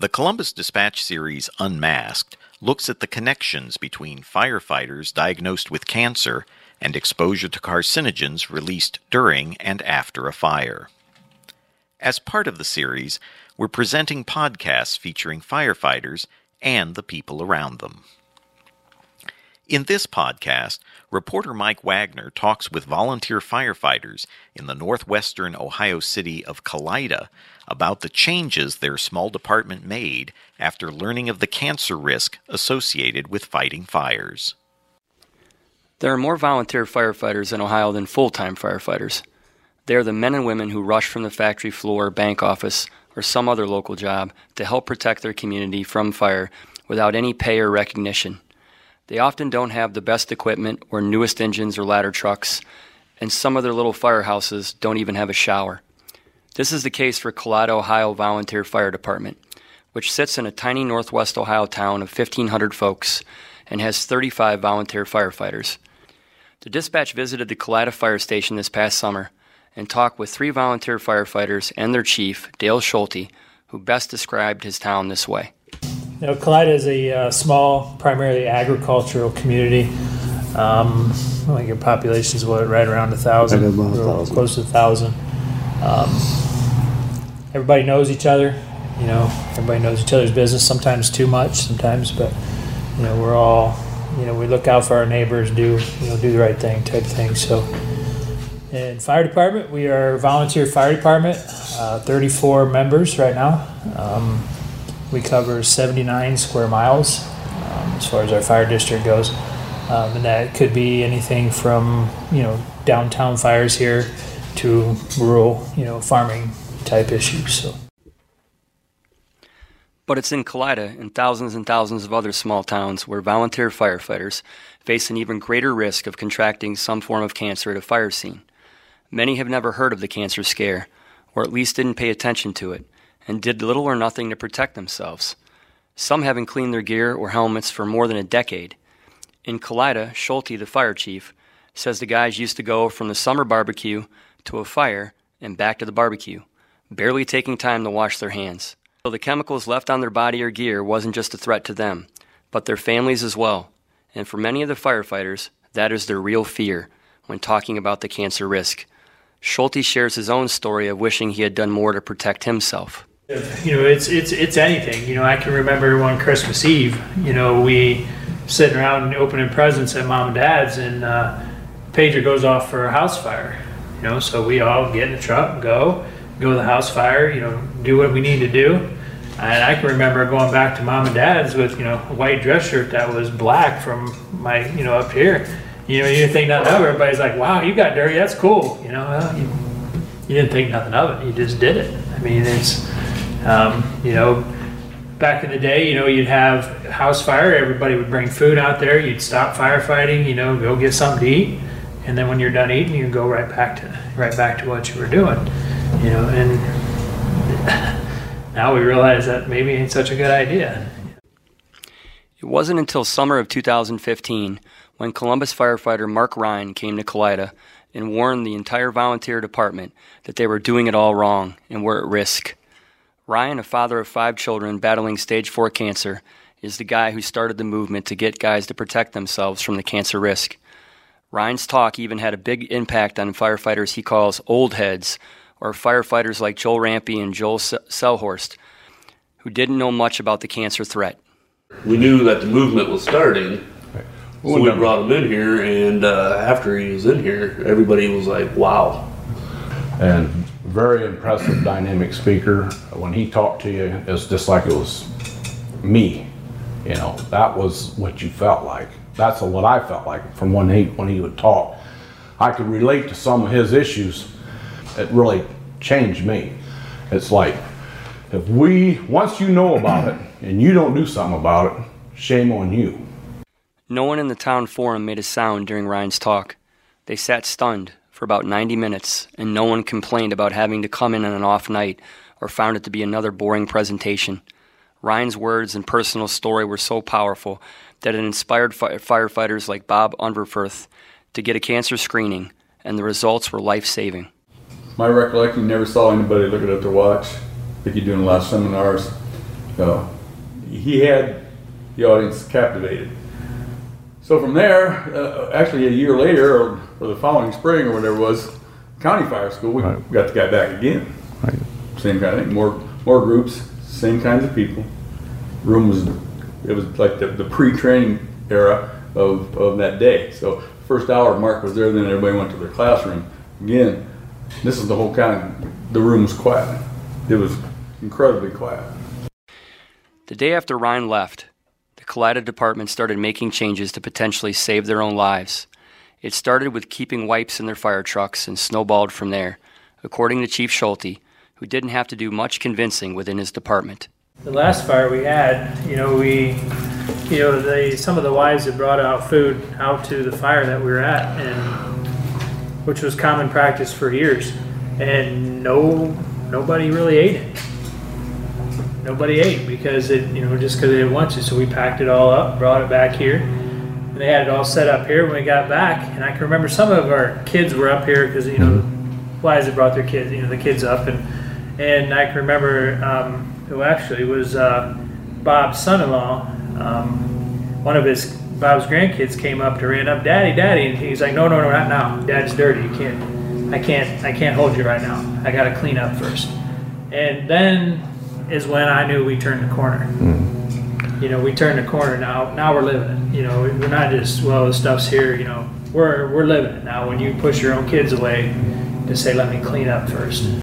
The Columbus Dispatch series Unmasked looks at the connections between firefighters diagnosed with cancer and exposure to carcinogens released during and after a fire. As part of the series, we're presenting podcasts featuring firefighters and the people around them. In this podcast, reporter Mike Wagner talks with volunteer firefighters in the northwestern Ohio city of Kalida about the changes their small department made after learning of the cancer risk associated with fighting fires. There are more volunteer firefighters in Ohio than full time firefighters. They are the men and women who rush from the factory floor, bank office, or some other local job to help protect their community from fire without any pay or recognition. They often don't have the best equipment or newest engines or ladder trucks, and some of their little firehouses don't even have a shower. This is the case for Kalida, Ohio Volunteer Fire Department, which sits in a tiny northwest Ohio town of 1,500 folks and has 35 volunteer firefighters. The dispatch visited the Kalida Fire Station this past summer and talked with three volunteer firefighters and their chief, Dale Schulte, who best described his town this way. You know, Kalida is a uh, small, primarily agricultural community. Um, I think your population is what, right around a thousand, Right about a thousand. close to a thousand. Um, everybody knows each other. You know, everybody knows each other's business. Sometimes too much, sometimes, but you know, we're all, you know, we look out for our neighbors, do you know, do the right thing, type thing. So, in fire department, we are a volunteer fire department, uh, 34 members right now. Um, we cover 79 square miles um, as far as our fire district goes. Um, and that could be anything from, you know, downtown fires here to rural, you know, farming type issues. So. But it's in Kalida and thousands and thousands of other small towns where volunteer firefighters face an even greater risk of contracting some form of cancer at a fire scene. Many have never heard of the cancer scare, or at least didn't pay attention to it, and did little or nothing to protect themselves. Some haven't cleaned their gear or helmets for more than a decade. In Kalida, Schulte, the fire chief, says the guys used to go from the summer barbecue to a fire and back to the barbecue, barely taking time to wash their hands. So the chemicals left on their body or gear wasn't just a threat to them, but their families as well. And for many of the firefighters, that is their real fear when talking about the cancer risk. Schulte shares his own story of wishing he had done more to protect himself. You know, it's it's it's anything. You know, I can remember one Christmas Eve. You know, we sitting around and opening presents at mom and dad's, and uh, pager goes off for a house fire. You know, so we all get in the truck, and go, go to the house fire. You know, do what we need to do. And I can remember going back to mom and dad's with you know a white dress shirt that was black from my you know up here. You know, you didn't think nothing of it. Everybody's like, "Wow, you got dirty. That's cool." You know, well, you, you didn't think nothing of it. You just did it. I mean, it's um, you know, back in the day, you know, you'd have house fire. Everybody would bring food out there. You'd stop firefighting. You know, go get something to eat, and then when you're done eating, you go right back to right back to what you were doing. You know, and now we realize that maybe ain't such a good idea. It wasn't until summer of 2015 when Columbus firefighter Mark Ryan came to Kalida and warned the entire volunteer department that they were doing it all wrong and were at risk. Ryan, a father of five children battling stage 4 cancer, is the guy who started the movement to get guys to protect themselves from the cancer risk. Ryan's talk even had a big impact on firefighters he calls old heads, or firefighters like Joel Rampy and Joel Se- Selhorst, who didn't know much about the cancer threat. We knew that the movement was starting, so we brought him in here. And uh, after he was in here, everybody was like, "Wow." and very impressive dynamic speaker. When he talked to you, it's just like it was me. You know, that was what you felt like. That's what I felt like from when he when he would talk. I could relate to some of his issues. It really changed me. It's like if we once you know about it and you don't do something about it, shame on you. No one in the town forum made a sound during Ryan's talk. They sat stunned for about 90 minutes, and no one complained about having to come in on an off night or found it to be another boring presentation. Ryan's words and personal story were so powerful that it inspired fi- firefighters like Bob Unverferth to get a cancer screening, and the results were life saving. my recollection, never saw anybody looking at their watch like you do in lot of seminars. Uh, he had the audience captivated. So from there, uh, actually a year later, or, or, the following spring, or whatever it was, county fire school, we right. got the guy back again. Right. Same kind of thing. More more groups, same kinds of people. Room was it was like the, the pre-training era of, of that day. So first hour, Mark was there. Then everybody went to their classroom. Again, this is the whole kind of the room was quiet. It was incredibly quiet. The day after Ryan left, the Kalida department started making changes to potentially save their own lives. It started with keeping wipes in their fire trucks and snowballed from there, according to Chief Schulte, who didn't have to do much convincing within his department. The last fire we had, you know, we, you know, they some of the wives had brought out food out to the fire that we were at, and which was common practice for years, and no, nobody really ate it nobody ate because it, you know, just because they didn't want to. So we packed it all up, brought it back here. And they had it all set up here when we got back. And I can remember some of our kids were up here because, you know, mm-hmm. wives had brought their kids, you know, the kids up. And, and I can remember um, who actually was uh, Bob's son in law. Um, one of his Bob's grandkids came up to ran up, Daddy, Daddy, and he's like, No, no, no, not now. Dad's dirty. You can't. I can't. I can't hold you right now. I got to clean up first. And then is when I knew we turned the corner. Mm. You know, we turned the corner now. Now we're living it. You know, we're not just well, the stuff's here. You know, we're we're living it now. When you push your own kids away to say, "Let me clean up first.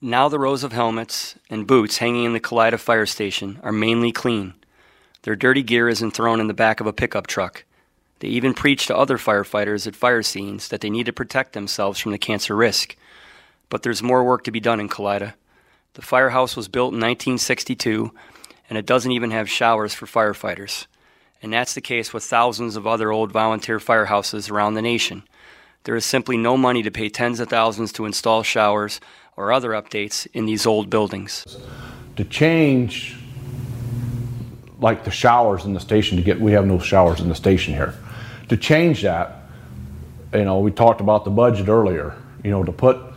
Now the rows of helmets and boots hanging in the Kalida fire station are mainly clean. Their dirty gear isn't thrown in the back of a pickup truck. They even preach to other firefighters at fire scenes that they need to protect themselves from the cancer risk. But there's more work to be done in Kalida. The firehouse was built in 1962, and it doesn't even have showers for firefighters. And that's the case with thousands of other old volunteer firehouses around the nation. There is simply no money to pay tens of thousands to install showers or other updates in these old buildings. To change, like the showers in the station, to get, we have no showers in the station here. To change that, you know, we talked about the budget earlier, you know, to put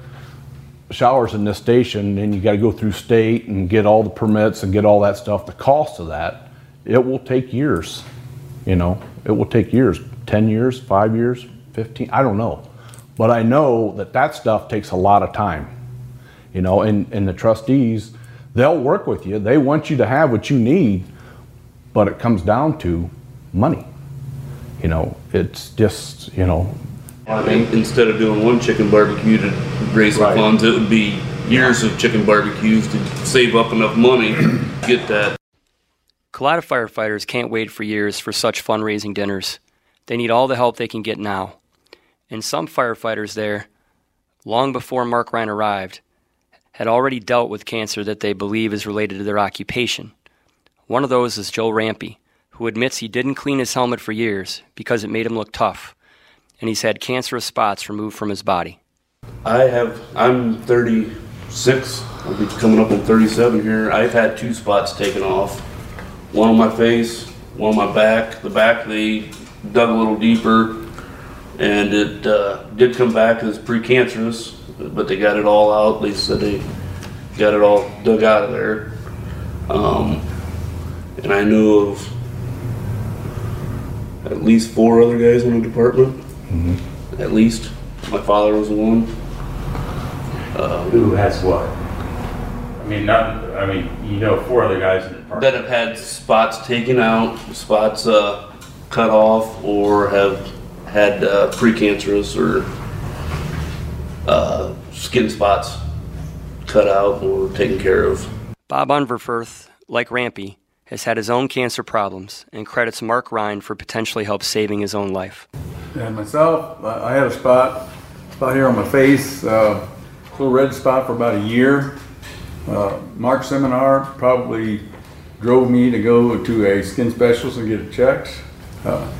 showers in this station and you got to go through state and get all the permits and get all that stuff, the cost of that, it will take years. You know, it will take years 10 years, five years, 15, I don't know. But I know that that stuff takes a lot of time. You know, and, and the trustees, they'll work with you. They want you to have what you need, but it comes down to money. You know, it's just, you know, I mean, instead of doing one chicken barbecue to raise some Right. funds, it would be years of chicken barbecues to save up enough money to get that. Kalida firefighters can't wait for years for such fundraising dinners. They need all the help they can get now. And some firefighters there, long before Mark Ryan arrived, had already dealt with cancer that they believe is related to their occupation. One of those is Joe Rampy, who admits he didn't clean his helmet for years because it made him look tough and he's had cancerous spots removed from his body. I have, I'm 36. I'll be coming up on 37 here. I've had two spots taken off. One on my face, one on my back. The back, they dug a little deeper, and it uh, did come back as precancerous, but they got it all out. They said they got it all dug out of there. Um, and I knew of at least four other guys in the department Mm-hmm. At least. My father was one. Um, Who has what? I mean, not, I mean, you know, four other guys in the department. that have had spots taken out, spots uh, cut off, or have had uh, precancerous or uh, skin spots cut out or taken care of. Bob Unverferth, like Rampy, has had his own cancer problems and credits Mark Ryan for potentially help saving his own life. And myself, I had a spot, spot here on my face, uh, little red spot for about a year. Uh, Mark Seminar probably drove me to go to a skin specialist and get it checked. Uh,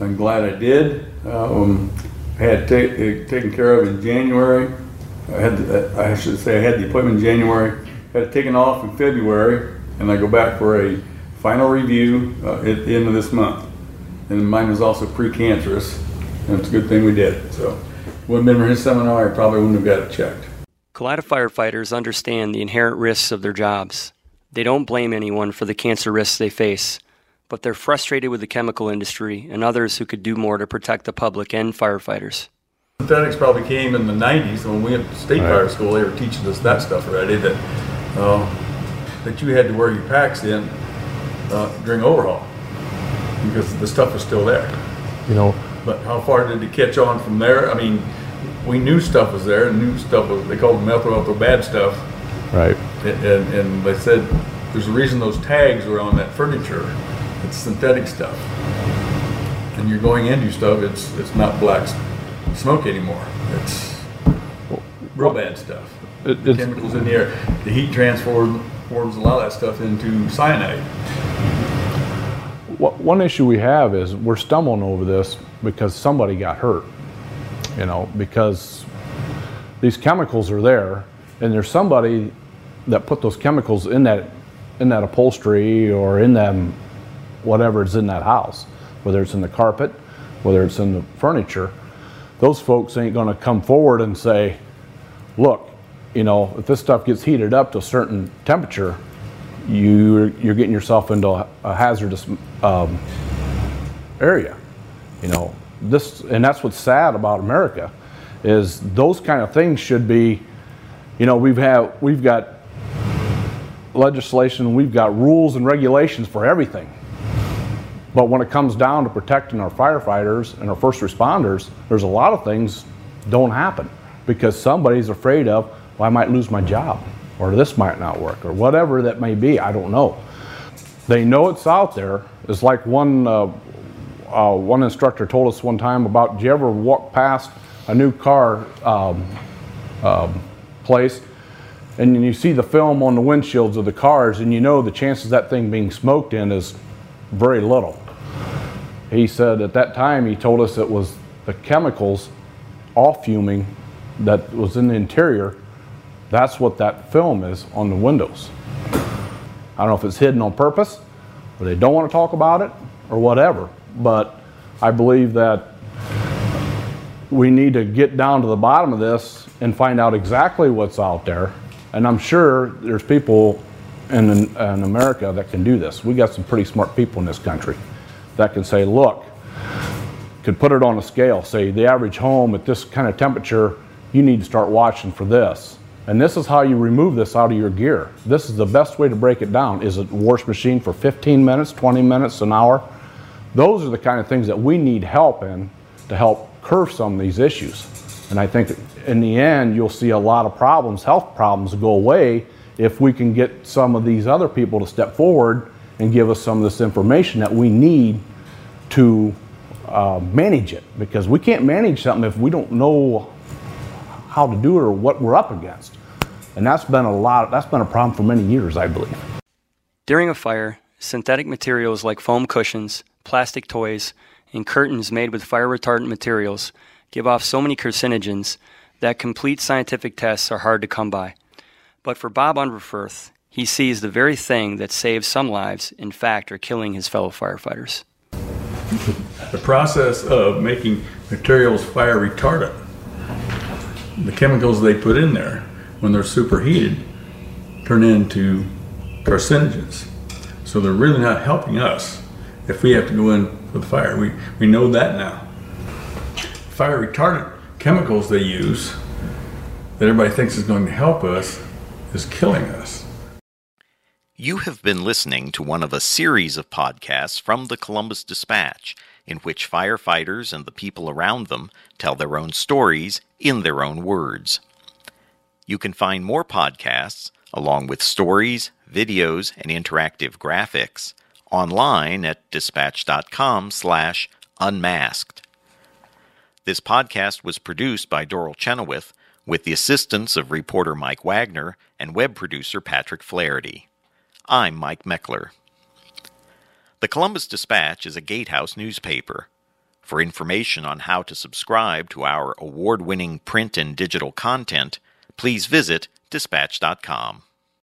I'm glad I did. Um, I had ta- taken care of in January. I had, I should say, I had the appointment in January. Had it taken off in February, and I go back for a final review uh, at the end of this month. And mine was also precancerous, and it's a good thing we did. So, wouldn't have been for his seminar, I probably wouldn't have got it checked. Kalida firefighters understand the inherent risks of their jobs. They don't blame anyone for the cancer risks they face, but they're frustrated with the chemical industry and others who could do more to protect the public and firefighters. Synthetics probably came in the 90s when we went to state Right. fire school. They were teaching us that stuff already. That uh, that you had to wear your packs in uh, during overhaul because the stuff was still there. You know, But how far did it catch on from there? I mean, we knew stuff was there, and knew stuff was. They called it methyl ethyl bad stuff, right. and, and, and they said there's a reason those tags were on that furniture. It's synthetic stuff, and you're going into stuff. It's it's not black smoke anymore. It's real bad stuff. It, The chemicals in the air. The heat transforms forms a lot of that stuff into cyanide. One issue we have is we're stumbling over this because somebody got hurt, you know, because these chemicals are there and there's somebody that put those chemicals in that in that upholstery or in them whatever is in that house, whether it's in the carpet, whether it's in the furniture. Those folks ain't going to come forward and say, "Look, you know, if this stuff gets heated up to a certain temperature, you you're getting yourself into a hazardous um, area. You know, this and that's what's sad about America is those kind of things should be. You know, we've had we've got legislation, we've got rules and regulations for everything. But when it comes down to protecting our firefighters and our first responders, there's a lot of things don't happen because somebody's afraid of, well, I might lose my job or this might not work or whatever that may be. I don't know. They know it's out there. It's like one uh, uh, one instructor told us one time about. do you ever walk past a new car um, um, place, and you see the film on the windshields of the cars, and you know the chances that thing being smoked in is very little. He said at that time he told us it was the chemicals, all fuming, that was in the interior. That's what that film is on the windows. I don't know if it's hidden on purpose, or they don't want to talk about it, or whatever. But I believe that we need to get down to the bottom of this and find out exactly what's out there. And I'm sure there's people in, in America that can do this. We got some pretty smart people in this country that can say, look, could put it on a scale, say the average home at this kind of temperature, you need to start watching for this. And this is how you remove this out of your gear. This is the best way to break it down. Is it a wash machine for 15 minutes, 20 minutes, an hour? Those are the kind of things that we need help in to help curve some of these issues. And I think in the end, you'll see a lot of problems, health problems go away if we can get some of these other people to step forward and give us some of this information that we need to uh, manage it. Because we can't manage something if we don't know how to do it or what we're up against. And that's been a lot, that's been a problem for many years, I believe. During a fire, synthetic materials like foam cushions, plastic toys, and curtains made with fire retardant materials give off so many carcinogens that complete scientific tests are hard to come by. But for Bob Unverferth, he sees the very thing that saves some lives, in fact, are killing his fellow firefighters. The process of making materials fire retardant, the chemicals they put in there when they're superheated turn into carcinogens. So they're really not helping us if we have to go in for the fire. We, we know that now. Fire retardant chemicals they use that everybody thinks is going to help us is killing us. You have been listening to one of a series of podcasts from the Columbus Dispatch, in which firefighters and the people around them tell their own stories in their own words. You can find more podcasts, along with stories, videos, and interactive graphics, online at dispatch.com slash unmasked. This podcast was produced by Doral Chenoweth with the assistance of reporter Mike Wagner and web producer Patrick Flaherty. I'm Mike Meckler. The Columbus Dispatch is a gatehouse newspaper. For information on how to subscribe to our award winning print and digital content, please visit dispatch.com.